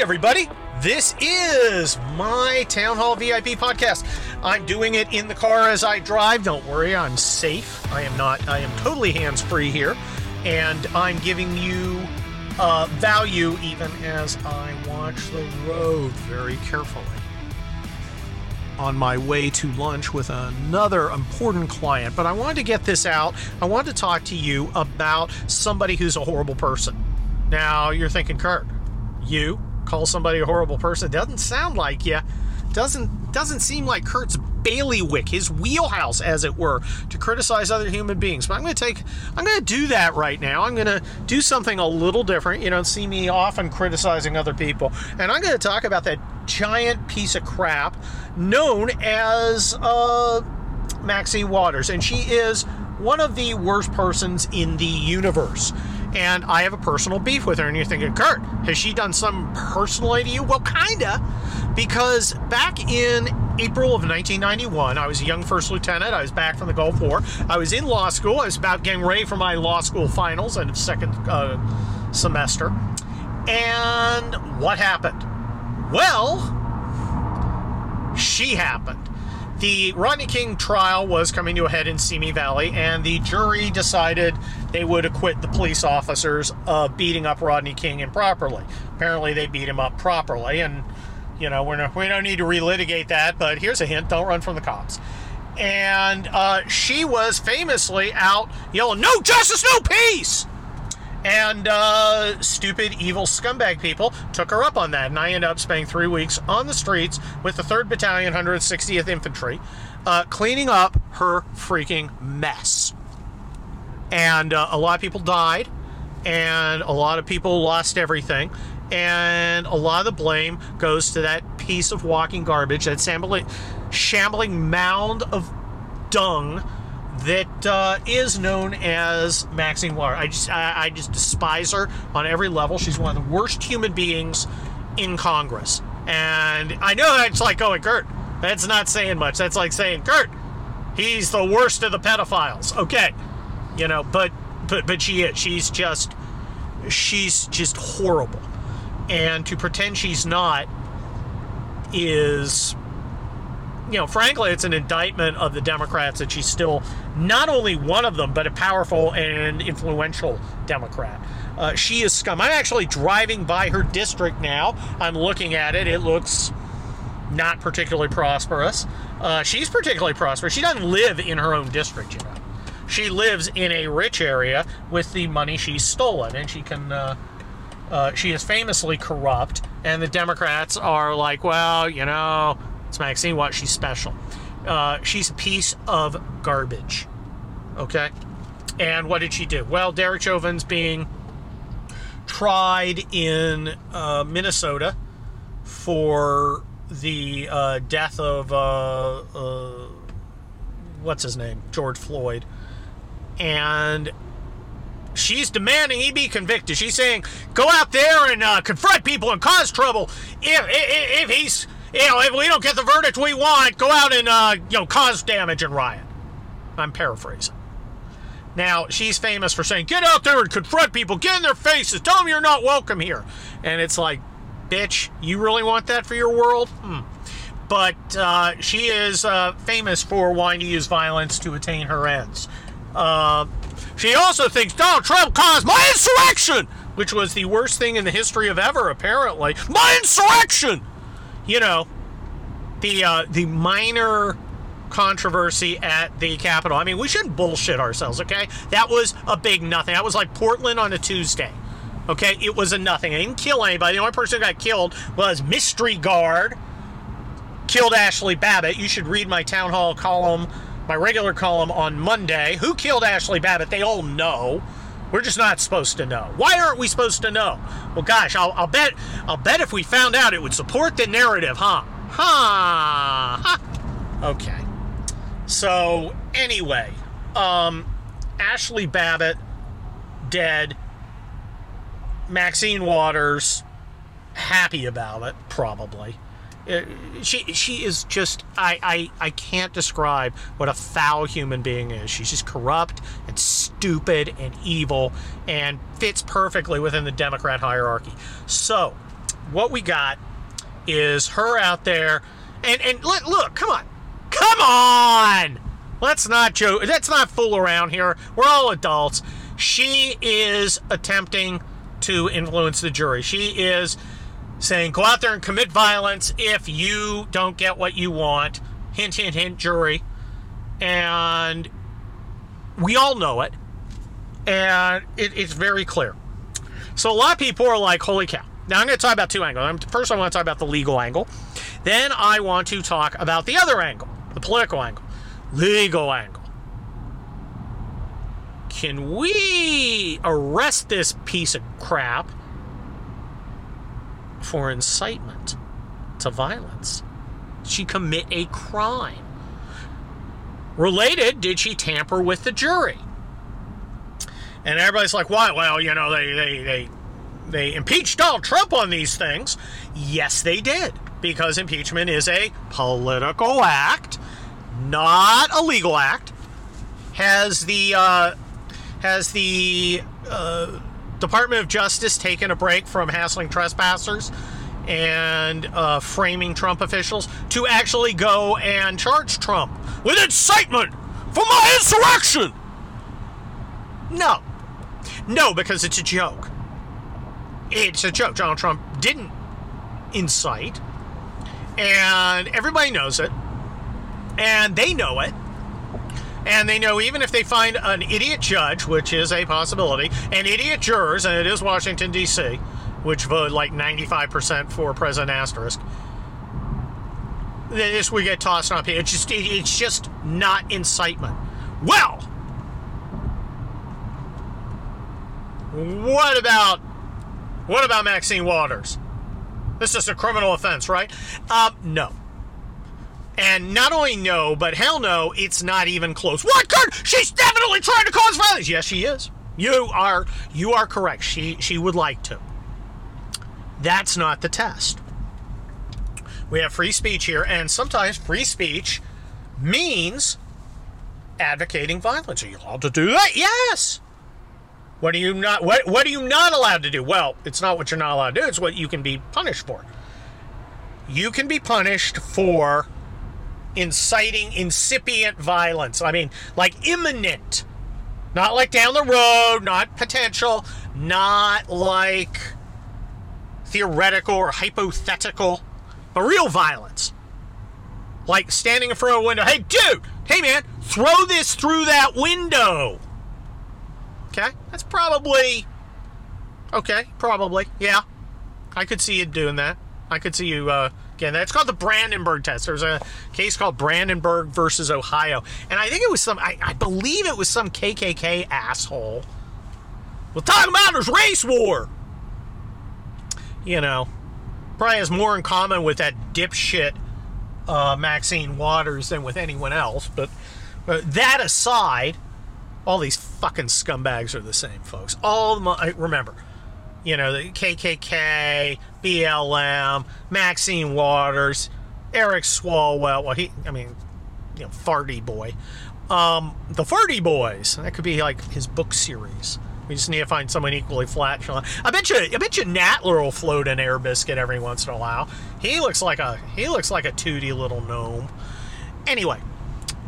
Everybody. This is my Town Hall VIP podcast. I'm doing it in the car as I drive. Don't worry, I'm safe. I am not, I am totally hands free here. And I'm giving you uh, value even as I watch the road very carefully. On my way to lunch with another important client, but I wanted to get this out. I wanted to talk to you about somebody who's a horrible person. Now, you're thinking, Kurt, you call somebody a horrible person. Doesn't sound like you doesn't doesn't seem like kurt's bailiwick his wheelhouse as it were to criticize other human beings. But i'm going to take i'm going to do that right now. I'm going to do something a little different you don't see me often criticizing other people. And i'm going to talk about that giant piece of crap known as uh, maxine waters. And she is one of the worst persons in the universe and I have a personal beef with her. And you're thinking, Kurt, has she done some personally to you? Well, kinda, because back in April of 1991, I was a young first lieutenant. I was back from the Gulf War. I was in law school. I was about getting ready for my law school finals and second uh, semester. And what happened? Well, she happened. The Rodney King trial was coming to a head in Simi Valley, and the jury decided they would acquit the police officers of beating up Rodney King improperly. Apparently, they beat him up properly, and you know we're not, we don't need to relitigate that. But here's a hint: don't run from the cops. And uh, she was famously out yelling, "No justice, no peace!" And uh, stupid, evil scumbag people took her up on that. And I ended up spending three weeks on the streets with the 3rd Battalion, 160th Infantry, uh, cleaning up her freaking mess. And uh, a lot of people died, and a lot of people lost everything. And a lot of the blame goes to that piece of walking garbage, that shambling, shambling mound of dung that uh, is known as Maxine Water. I just I, I, just despise her on every level. She's one of the worst human beings in Congress. And I know that's like going, Kurt, that's not saying much. That's like saying, Kurt, he's the worst of the pedophiles. Okay. You know, but but but she is. She's just she's just horrible. And to pretend she's not is you know, frankly, it's an indictment of the Democrats that she's still not only one of them, but a powerful and influential Democrat. Uh, she is scum. I'm actually driving by her district now. I'm looking at it. It looks not particularly prosperous. Uh, she's particularly prosperous. She doesn't live in her own district, you know. She lives in a rich area with the money she's stolen, and she can. Uh, uh she is famously corrupt, and the Democrats are like, well, you know, Maxine What She's special. Uh, she's a piece of garbage. Okay? And what did she do? Well, Derek Chauvin's being tried in uh, Minnesota for the uh, death of uh, uh, what's his name, George Floyd, and she's demanding he be convicted. She's saying, "Go out there and uh, confront people and cause trouble if, if, if he's you know, if we don't get the verdict we want, go out and, uh, you know, cause damage and riot. I'm paraphrasing. Now, she's famous for saying, get out there and confront people, get in their faces, tell them you're not welcome here. And it's like, bitch, you really want that for your world? Hmm. But uh, she is uh, famous for wanting to use violence to attain her ends. Uh, she also thinks Donald Trump caused my insurrection, which was the worst thing in the history of ever, apparently. My insurrection! You know, the uh, the minor controversy at the Capitol. I mean, we shouldn't bullshit ourselves, okay? That was a big nothing. That was like Portland on a Tuesday. Okay, it was a nothing. I didn't kill anybody. The only person who got killed was Mystery Guard. Killed Ashli Babbitt. You should read my town hall column, my regular column on Monday. Who killed Ashli Babbitt? They all know. We're just not supposed to know. Why aren't we supposed to know? Well, gosh, I'll, I'll bet I'll bet if we found out, it would support the narrative, huh? Huh? huh. Okay. So anyway, um, Ashli Babbitt dead. Maxine Waters happy about it, probably. Uh, she she is just I, I I can't describe what a foul human being is. She's just corrupt and stupid and evil and fits perfectly within the Democrat hierarchy. So what we got is her out there, and and look, look, come on, come on. Let's not joke. Let's not fool around here. We're all adults. She is attempting to influence the jury. She is saying, go out there and commit violence if you don't get what you want. Hint, hint, hint, jury. And we all know it. And it, it's very clear. So a lot of people are like, holy cow. Now I'm going to talk about two angles. First, I want to talk about the legal angle. Then I want to talk about the other angle, the political angle, legal angle. Can we arrest this piece of crap for incitement to violence? She commit a crime? Related, did she tamper with the jury? And everybody's like, why? Well, you know, they, they, they, they impeached Donald Trump on these things. Yes, they did. Because impeachment is a political act, not a legal act. Has the uh, has the uh, Department of Justice taken a break from hassling trespassers and uh, framing Trump officials to actually go and charge Trump with incitement for my insurrection? No. No, because it's a joke. It's a joke. Donald Trump didn't incite, and everybody knows it, and they know it. And they know even if they find an idiot judge, which is a possibility, and idiot jurors, and it is Washington, D.C., which voted like 95% for President Asterisk, this we get tossed up here. It's just, it's just not incitement. Well, what about what about Maxine Waters? This is a criminal offense, right? Um, no. And not only no, but hell no, it's not even close. What could she's definitely trying to cause violence? Yes, she is. You are you are correct. She she would like to. That's not the test. We have free speech here, and sometimes free speech means advocating violence. Are you allowed to do that? Yes. What are you not what what are you not allowed to do? Well, it's not what you're not allowed to do, it's what you can be punished for. You can be punished for inciting incipient violence. I mean, like imminent. Not like down the road, not potential, not like theoretical or hypothetical, but real violence. Like standing in front of a window. Hey, dude! Hey, man! Throw this through that window! Okay? That's probably. Okay, probably. Yeah. I could see you doing that. I could see you. Uh, again, that's called the Brandenburg test. There's a case called Brandenburg versus Ohio. And I think it was some. I, I believe it was some KKK asshole. We're talking about this race war! You know, probably has more in common with that dipshit uh, Maxine Waters than with anyone else. But, but that aside, all these fucking scumbags are the same, folks. All my, remember, you know, the KKK, BLM, Maxine Waters, Eric Swalwell. Well, he, I mean, you know, Farty Boy. Um, the Farty Boys. That could be like his book series. We just need to find someone equally flat. I bet you, I bet you Nadler will float an air biscuit every once in a while. He looks like a, he looks like a tooty little gnome. Anyway,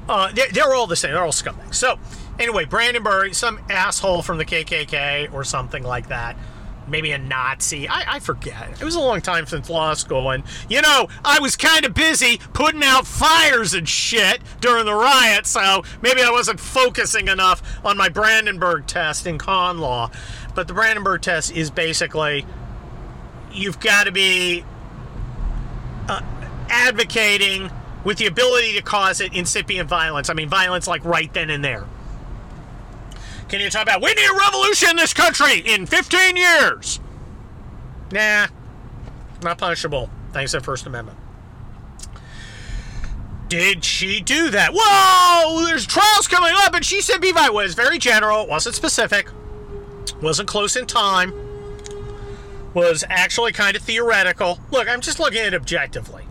uh, they're, they're all the same. They're all scumbags. So, anyway, Brandenburg, some asshole from the KKK or something like that. Maybe a Nazi. I, I forget. It was a long time since law school, and you know, I was kind of busy putting out fires and shit during the riot, so maybe I wasn't focusing enough on my Brandenburg test in con law. But the Brandenburg test is basically you've got to be uh, advocating with the ability to cause it incipient violence. I mean, violence like right then and there. Can you talk about we need a revolution in this country in 15 years? Nah, not punishable. Thanks to the First Amendment. Did she do that? Whoa! There's trials coming up, and she said be violent. was very general, wasn't specific, wasn't close in time, was actually kind of theoretical. Look, I'm just looking at it objectively.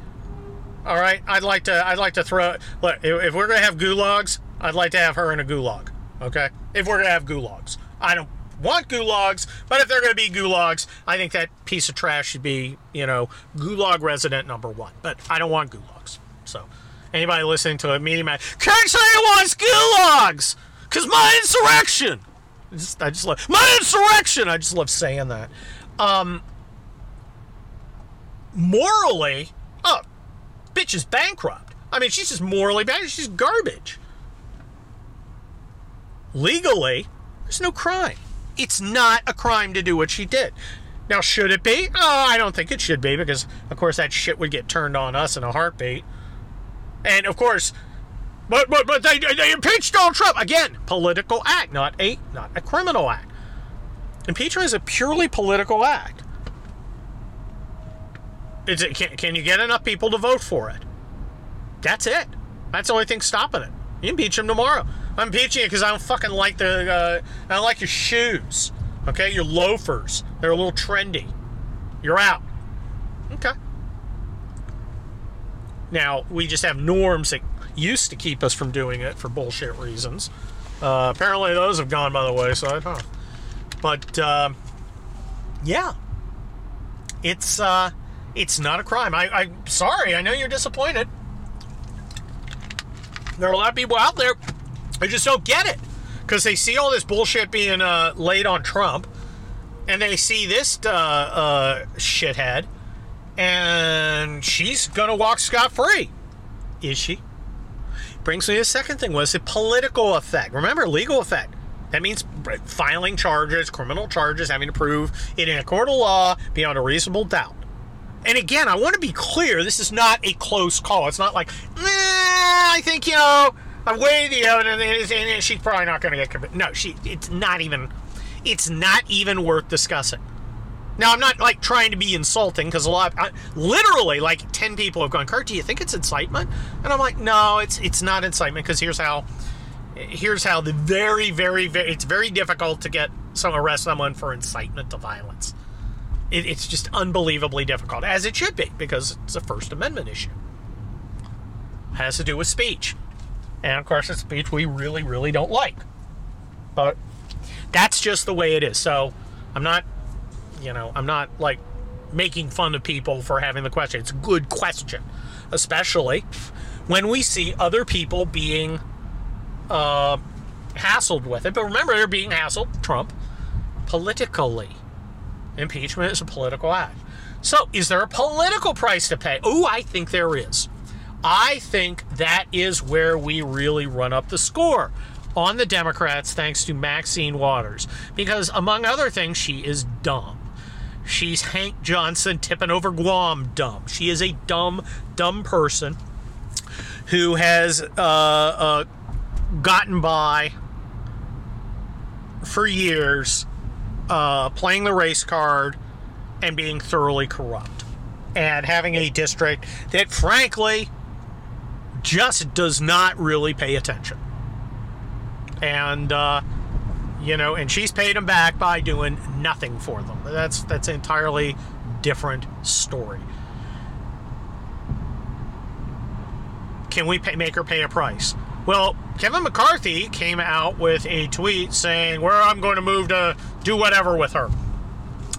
All right, I'd like to. I'd like to throw. Look, if we're gonna have gulags, I'd like to have her in a gulag. Okay, if we're gonna have gulags, I don't. want gulags, but if they're to be gulags, I think that piece of trash should be, you know, gulag resident number one. But I don't want gulags. So anybody listening to a meeting, man, it wants gulags because my insurrection. I just, I just love my insurrection. I just love saying that. Um, morally, oh, bitch is bankrupt. I mean, she's just morally bad. She's garbage. Legally, there's no crime. It's not a crime to do what she did. Now, should it be? Oh, I don't think it should be because, of course, that shit would get turned on us in a heartbeat. And of course, but but but they they impeached Donald Trump again. Political act, not a not a criminal act. Impeachment is a purely political act. Is it, can, can you get enough people to vote for it? That's it. That's the only thing stopping it. You impeach him tomorrow. I'm it because I don't fucking like the. Uh, I don't like your shoes. Okay, your loafers. They're a little trendy. You're out. Okay. Now we just have norms that used to keep us from doing it for bullshit reasons. Uh, apparently, those have gone by the wayside, huh? But uh, yeah, it's uh, it's not a crime. I, I'm sorry. I know you're disappointed. There are a lot of people out there who just don't get it because they see all this bullshit being uh, laid on Trump, and they see this uh, uh, shithead, and she's gonna walk scot free. Is she? Brings me to the second thing was the political effect. Remember, legal effect. That means filing charges, criminal charges, having to prove it in a court of law beyond a reasonable doubt. And again, I want to be clear this is not a close call. It's not like, I think, you know, I'm weighing the evidence and she's probably not going to get convicted. No, she, it's not even, it's not even worth discussing. Now, I'm not like trying to be insulting because a lot, I, literally, like 10 people have gone, Kurt, do you think it's incitement? And I'm like, no, it's it's not incitement because here's how, here's how the very, very, very, it's very difficult to get some arrest someone for incitement to violence. It, it's just unbelievably difficult, as it should be, because it's a First Amendment issue. Has to do with speech. And of course, it's a speech we really, really don't like. But that's just the way it is. So I'm not you know, I'm not like making fun of people for having the question. It's a good question, especially when we see other people being uh, hassled with it. But remember, they're being hassled, Trump, politically. Impeachment is a political act. So, is there a political price to pay? Oh, I think there is. I think that is where we really run up the score on the Democrats, thanks to Maxine Waters. Because, among other things, she is dumb. She's Hank Johnson tipping over Guam dumb. She is a dumb, dumb person who has uh, uh, gotten by for years uh, playing the race card and being thoroughly corrupt and having a district that, frankly, just does not really pay attention. And, uh, you know, and she's paid them back by doing nothing for them. That's that's an entirely different story. Can we pay, make her pay a price? Well, Kevin McCarthy came out with a tweet saying, "Where I'm going to move to do whatever with her,"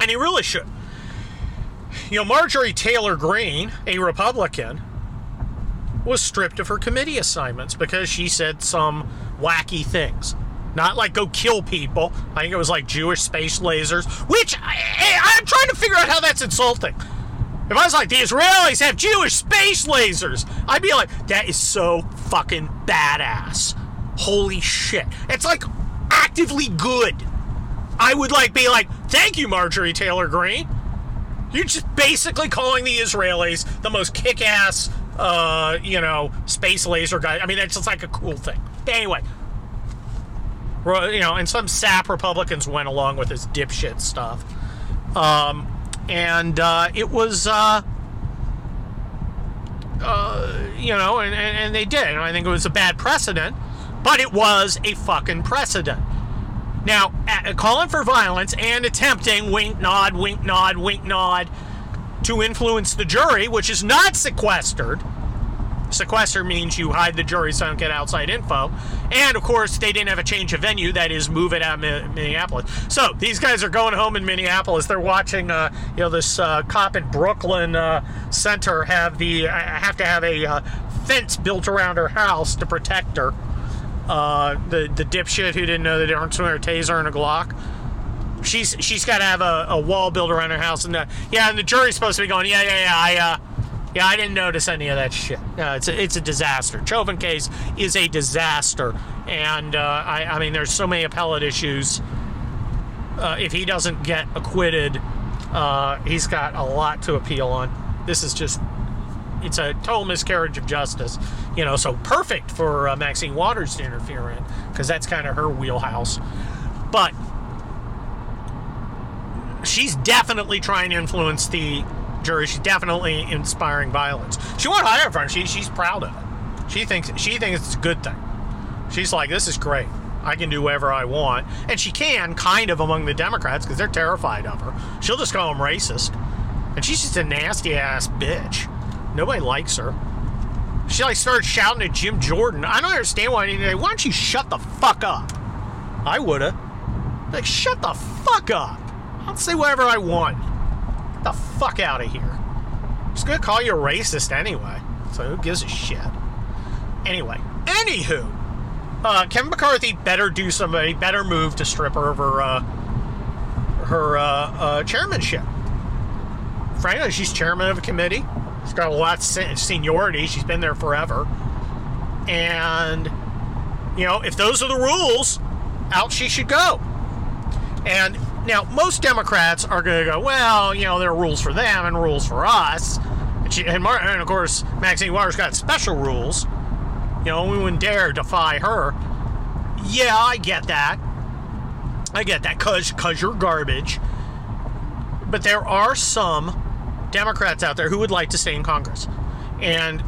and he really should. You know, Marjorie Taylor Greene, a Republican, was stripped of her committee assignments because she said some wacky things. Not like go kill people. I think it was like Jewish space lasers, which I, am trying to figure out how that's insulting. If I was like, the Israelis have Jewish space lasers, I'd be like, that is so fucking badass. Holy shit. It's like actively good. I would like be like, thank you, Marjorie Taylor Greene. You're just basically calling the Israelis the most kick ass, uh, you know, space laser guy. I mean, that's just like a cool thing. Anyway, you know, and some sap Republicans went along with his dipshit stuff. Um, and uh, it was, uh, uh, you know, and, and, and they did. I think it was a bad precedent, but it was a fucking precedent. Now, at, calling for violence and attempting wink, nod, wink, nod, wink, nod to influence the jury, which is not sequestered, Sequester means you hide the jury so they don't get outside info. And of course, they didn't have a change of venue, that is, move it out of Minneapolis. So these guys are going home in Minneapolis. They're watching, uh, you know, this uh, cop in Brooklyn uh, Center have the uh, have to have a uh, fence built around her house to protect her. Uh, the the dipshit who didn't know the difference between a taser and a Glock. She's she's got to have a, a, wall built around her house, and yeah, and the jury's supposed to be going, yeah, yeah, yeah, I yeah, I didn't notice any of that shit. Uh, it's a, it's a disaster. Chauvin case is a disaster, and uh, I, I mean, there's so many appellate issues. Uh, if he doesn't get acquitted, uh, he's got a lot to appeal on. This is just, it's a total miscarriage of justice. You know, so perfect for uh, Maxine Waters to interfere in, because that's kind of her wheelhouse. But she's definitely trying to influence the jury. She's definitely inspiring violence. She won't hire from She she's proud of it. She thinks she thinks it's a good thing. She's like, this is great. I can do whatever I want, and she can kind of among the Democrats because they're terrified of her. She'll just call them racist, and she's just a nasty ass bitch. Nobody likes her. She like started shouting at Jim Jordan. I don't understand why. Why don't you shut the fuck up? I woulda. Like, shut the fuck up. I'll say whatever I want. Get the fuck out of here. I'm just gonna call you a racist anyway. So who gives a shit? Anyway, anywho, uh, Kevin McCarthy better do somebody better move to strip her of her uh, her uh, uh, chairmanship. Frankly, she's chairman of a committee. She's got a lot of seniority. She's been there forever, and you know if those are the rules, out she should go. And now, most Democrats are going to go, well, you know, there are rules for them and rules for us. And, she, and, and of course, Maxine Waters got special rules. You know, we wouldn't dare defy her. Yeah, I get that. I get that because cause you're garbage. But there are some Democrats out there who would like to stay in Congress. And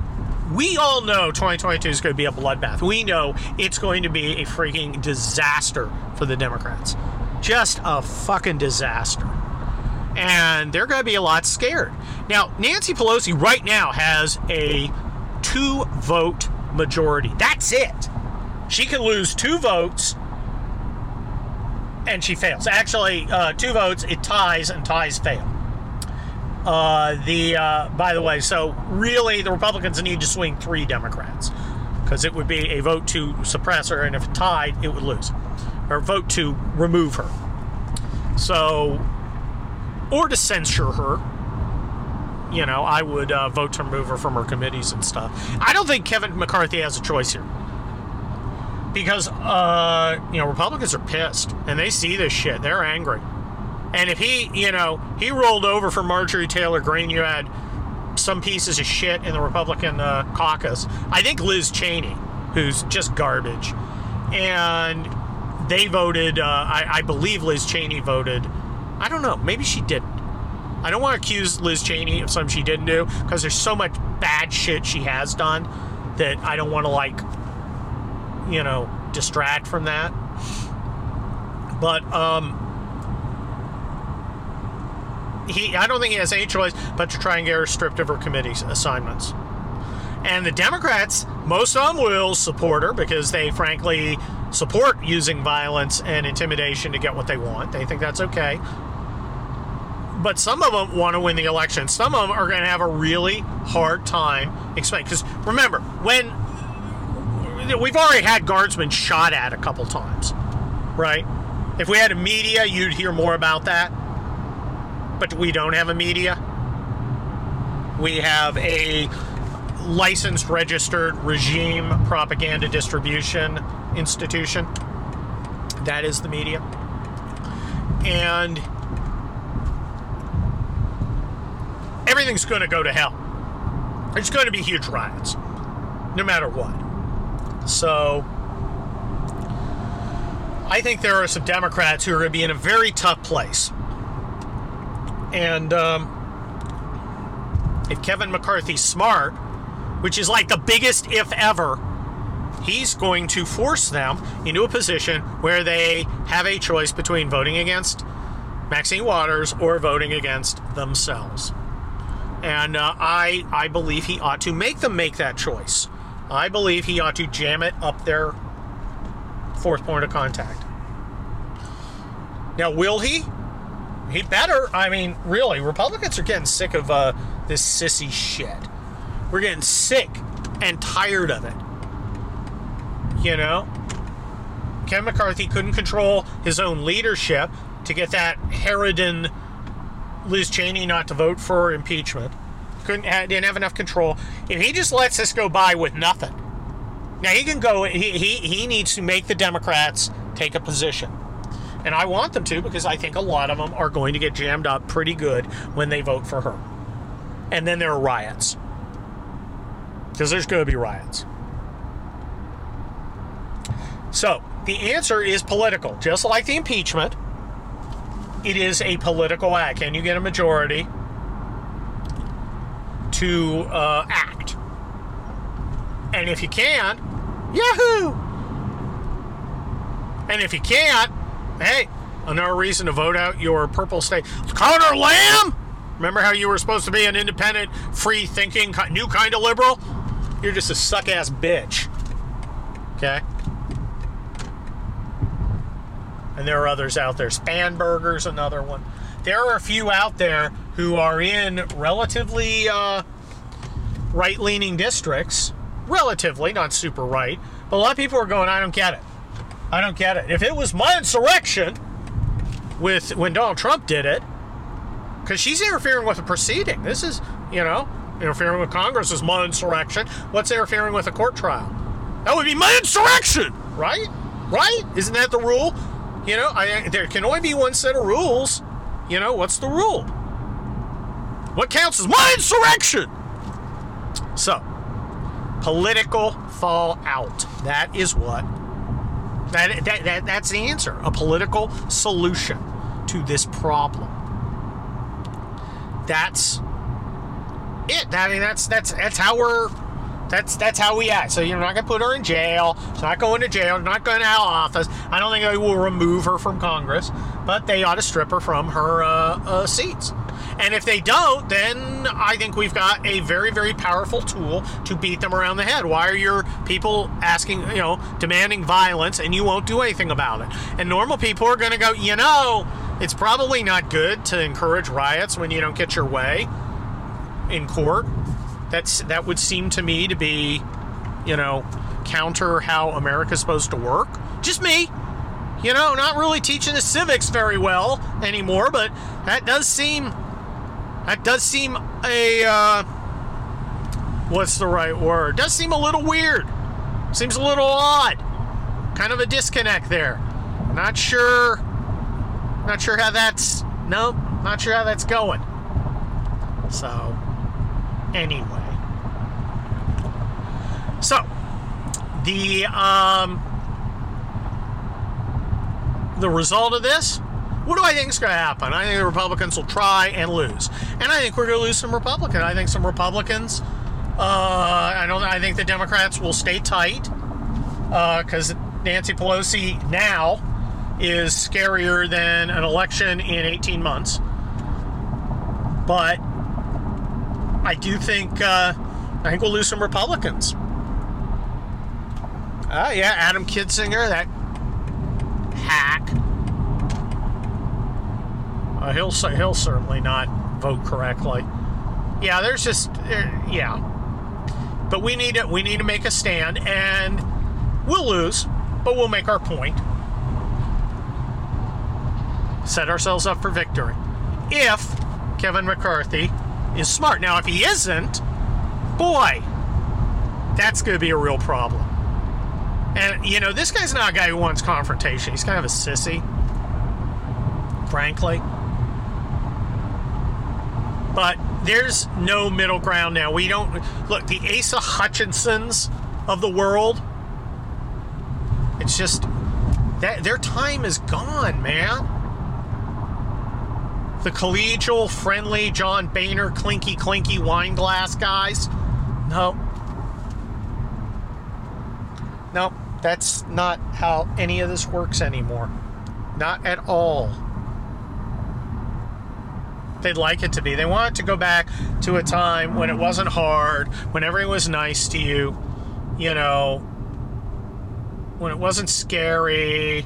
we all know 2022 is going to be a bloodbath. We know it's going to be a freaking disaster for the Democrats just a fucking disaster. And they're going to be a lot scared. Now, Nancy Pelosi right now has a two vote majority. That's it. She can lose two votes and she fails. Actually, uh, two votes, it ties, and ties fail. Uh, the uh, by the way, so really the Republicans need to swing three Democrats because it would be a vote to suppress her, and if tied, it would lose or vote to remove her. So, or to censure her. You know, I would uh, vote to remove her from her committees and stuff. I don't think Kevin McCarthy has a choice here. Because, uh, you know, Republicans are pissed and they see this shit. They're angry. And if he, you know, he rolled over for Marjorie Taylor Greene, you had some pieces of shit in the Republican uh, caucus. I think Liz Cheney, who's just garbage. And they voted, uh, I, I believe Liz Cheney voted. I don't know. Maybe she didn't. I don't want to accuse Liz Cheney of something she didn't do because there's so much bad shit she has done that I don't want to, like, you know, distract from that. But, um, he, I don't think he has any choice but to try and get her stripped of her committee assignments. And the Democrats, most of them will support her because they frankly support using violence and intimidation to get what they want. They think that's okay. But some of them want to win the election. Some of them are going to have a really hard time explaining. Because remember, when we've already had guardsmen shot at a couple times, right? If we had a media, you'd hear more about that. But we don't have a media. We have a licensed, registered regime propaganda distribution institution. That is the media. And everything's going to go to hell. There's going to be huge riots, no matter what. So, I think there are some Democrats who are going to be in a very tough place. And um, if Kevin McCarthy's smart, which is like the biggest if ever, he's going to force them into a position where they have a choice between voting against Maxine Waters or voting against themselves. And uh, I, I believe he ought to make them make that choice. I believe he ought to jam it up their fourth point of contact. Now, will he? He better. I mean, really, Republicans are getting sick of uh, this sissy shit. We're getting sick and tired of it. You know? Ken McCarthy couldn't control his own leadership to get that Harridan Liz Cheney not to vote for impeachment. Couldn't didn't have enough control. If he just lets this go by with nothing, now he can go. He he, he needs to make the Democrats take a position, and I want them to because I think a lot of them are going to get jammed up pretty good when they vote for her, and then there are riots because there's going to be riots. So the answer is political, just like the impeachment. It is a political act. Can you get a majority to uh, act? And if you can't, yahoo! And if you can't, hey, another reason to vote out your purple state. Conor Lamb! Remember how you were supposed to be an independent, free thinking, new kind of liberal? You're just a suck ass bitch. Okay? And there are others out there. Spanberger's another one. There are a few out there who are in relatively uh, right leaning districts. Relatively, not super right. But a lot of people are going, I don't get it. I don't get it. If it was my insurrection with when Donald Trump did it, because she's interfering with a proceeding. This is, you know, interfering with Congress is my insurrection. What's interfering with a court trial? That would be my insurrection, right? Right? Isn't that the rule? You know, I, there can only be one set of rules. You know, what's the rule? What counts as my insurrection? So, political fallout. That is what. That, that, that that's the answer. A political solution to this problem. That's it. I mean, that's that's that's how we're that's that's how we act. So you're not going to put her in jail. She's not going to jail. She's Not going out of office. I don't think they will remove her from Congress, but they ought to strip her from her uh, uh, seats. And if they don't, then I think we've got a very, very powerful tool to beat them around the head. Why are your people asking, you know, demanding violence and you won't do anything about it? And normal people are going to go, you know, it's probably not good to encourage riots when you don't get your way in court. That's that would seem to me to be, you know, counter how America's supposed to work. Just me. You know, not really teaching the civics very well anymore, but that does seem that does seem a uh, what's the right word? Does seem a little weird. Seems a little odd. Kind of a disconnect there. Not sure. Not sure how that's. Nope. Not sure how that's going. So, anyway. So, the um, the result of this, what do I think is going to happen? I think the Republicans will try and lose, and I think we're going to lose some Republicans. I think some Republicans. Uh, I don't. I think the Democrats will stay tight because uh, Nancy Pelosi now is scarier than an election in 18 months. But I do think uh, I think we'll lose some Republicans. Oh, yeah, Adam Kinzinger, that hack. Uh, he'll he'll certainly not vote correctly. Yeah, there's just uh, yeah, but we need to we need to make a stand, and we'll lose, but we'll make our point. Set ourselves up for victory. If Kevin McCarthy is smart. Now, if he isn't, boy, that's going to be a real problem. And, you know, this guy's not a guy who wants confrontation. He's kind of a sissy, frankly. But there's no middle ground now. We don't. Look, the Asa Hutchinsons of the world, it's just. that Their time is gone, man. The collegial, friendly John Boehner, clinky, clinky wine glass guys. No. No. That's not how any of this works anymore. Not at all. they'd like it to be. They want to go back to a time when it wasn't hard, when everyone was nice to you, you know, when it wasn't scary,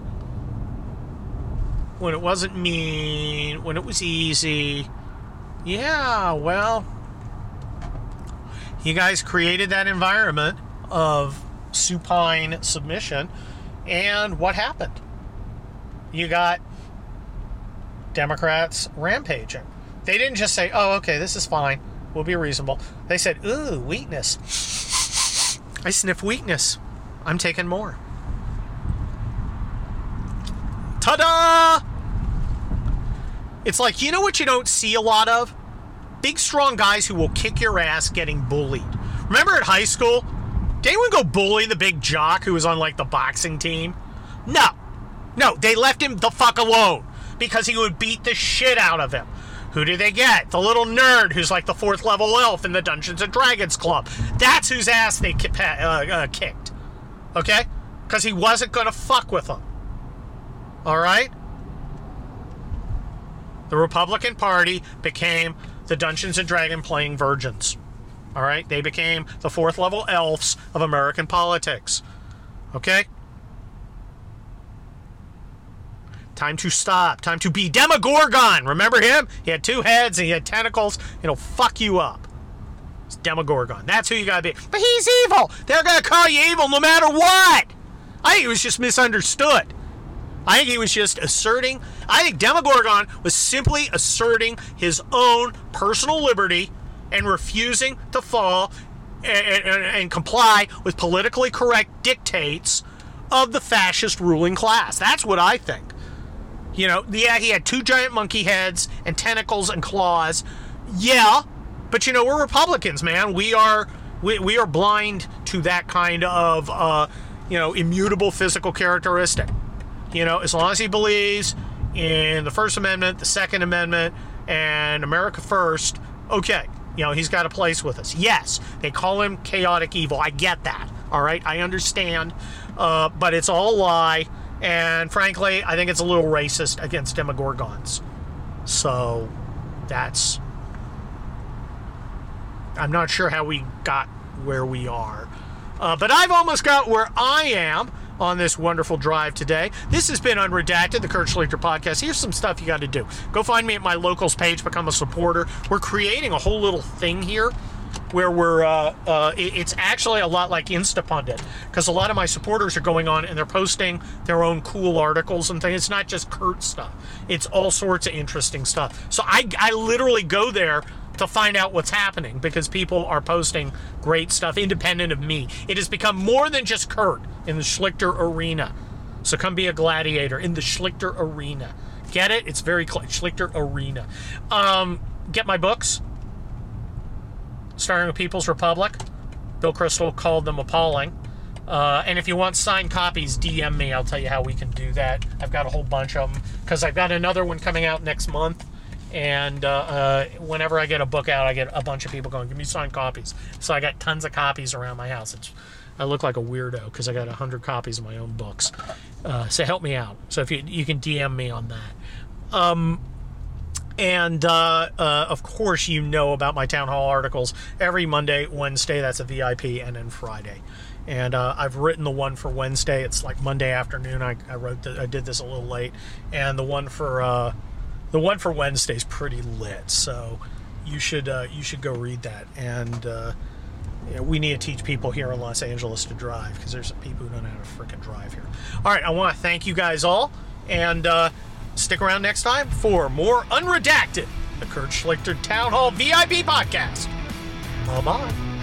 when it wasn't mean, when it was easy. Yeah, well, you guys created that environment of supine submission, and what happened? You got Democrats rampaging. They didn't just say, oh, okay, this is fine. We'll be reasonable. They said, ooh, weakness. I sniff weakness. I'm taking more. Ta da! It's like, you know what you don't see a lot of? Big, strong guys who will kick your ass getting bullied. Remember at high school? Did anyone go bully the big jock who was on like the boxing team? No. No, they left him the fuck alone because he would beat the shit out of him. Who do they get? The little nerd who's like the fourth level elf in the Dungeons and Dragons Club. That's whose ass they uh, uh, kicked. Okay? Because he wasn't going to fuck with them. All right? The Republican Party became the Dungeons and Dragon playing virgins. All right? They became the fourth level elves of American politics. Okay? Time to stop. Time to be Demogorgon. Remember him? He had two heads and he had tentacles. It'll fuck you up. It's Demogorgon. That's who you gotta be. But he's evil. They're gonna call you evil no matter what. I think he was just misunderstood. I think he was just asserting. I think Demogorgon was simply asserting his own personal liberty and refusing to fall and, and, and comply with politically correct dictates of the fascist ruling class. That's what I think. You know, yeah, he had two giant monkey heads and tentacles and claws. Yeah, but you know, we're Republicans, man. We are we, we are blind to that kind of uh, you know immutable physical characteristic. You know, as long as he believes in the First Amendment, the Second Amendment, and America First, okay. You know, he's got a place with us. Yes, they call him chaotic evil. I get that. All right, I understand. Uh, but it's all a lie and frankly, I think it's a little racist against Demogorgons. So that's. I'm not sure how we got where we are. Uh, but I've almost got where I am on this wonderful drive today. This has been Unredacted, the Kurt Schlichter podcast. Here's some stuff you got to do. Go find me at my locals page, become a supporter. We're creating a whole little thing here where we're uh, uh, it's actually a lot like Instapundit because a lot of my supporters are going on and they're posting their own cool articles and things. It's not just Kurt stuff; it's all sorts of interesting stuff. So I I literally go there to find out what's happening because people are posting great stuff independent of me. It has become more than just Kurt in the Schlichter arena. So come be a gladiator in the Schlichter arena. Get it? It's very cl- Schlichter arena. Um, get my books starting with People's Republic. Bill Kristol called them appalling. Uh, and if you want signed copies, DM me. I'll tell you how we can do that. I've got a whole bunch of them because I've got another one coming out next month. And uh, uh, whenever I get a book out, I get a bunch of people going, "Give me signed copies." So I got tons of copies around my house. It's, I look like a weirdo because I got hundred copies of my own books. Uh, so help me out. So if you you can DM me on that. Um, and uh, uh, of course, you know about my town hall articles every Monday, Wednesday. That's a VIP, and then Friday. And uh, I've written the one for Wednesday. It's like Monday afternoon. I, I wrote. The, I did this a little late, and the one for the one for Wednesday is pretty lit. So you should uh, you should go read that. And uh, you know, we need to teach people here in Los Angeles to drive because there's some people who don't know how to freaking drive here. All right, I want to thank you guys all, and Stick around next time for more Unredacted, the Kurt Schlichter Town Hall VIP podcast. Bye bye.